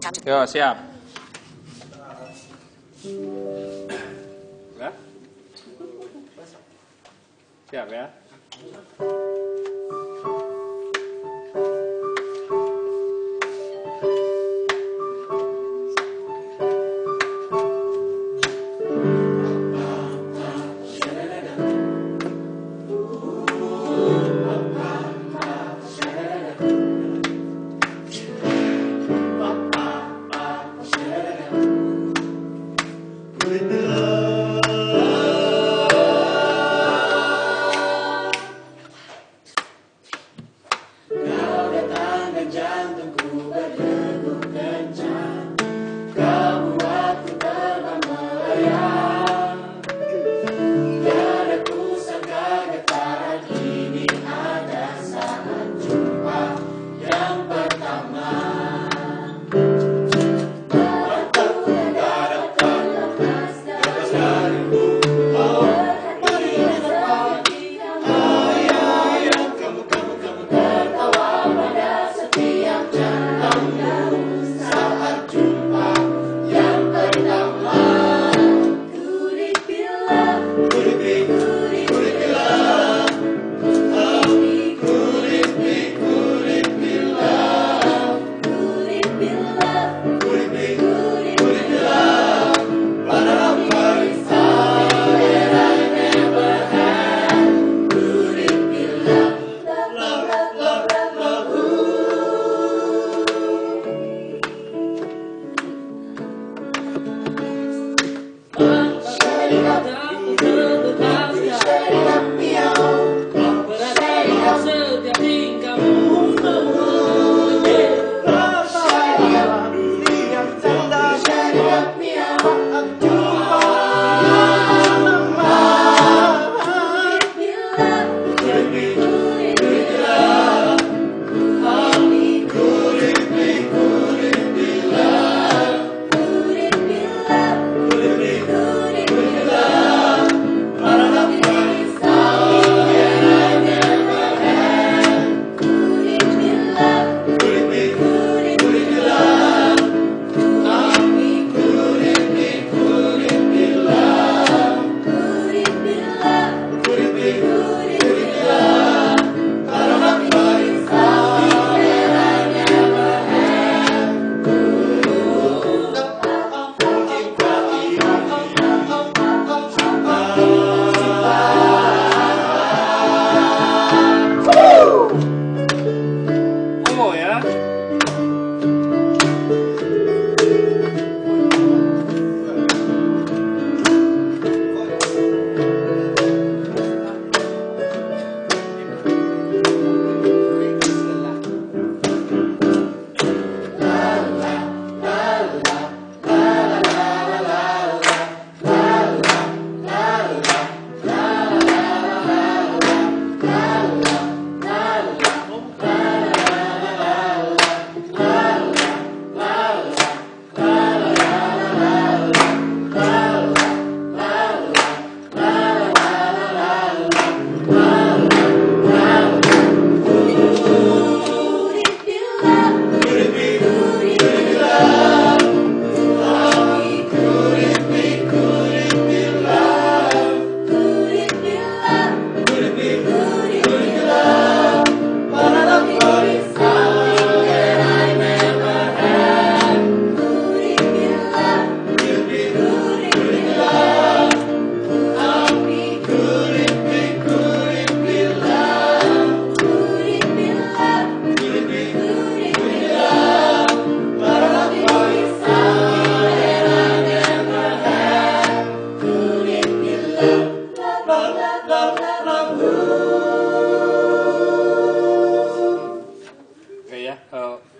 Yo, siap. Ya? Siap ya?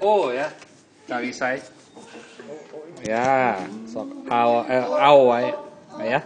Oh ya. Cari saya. Ya, sok au eh, au wae. Ya.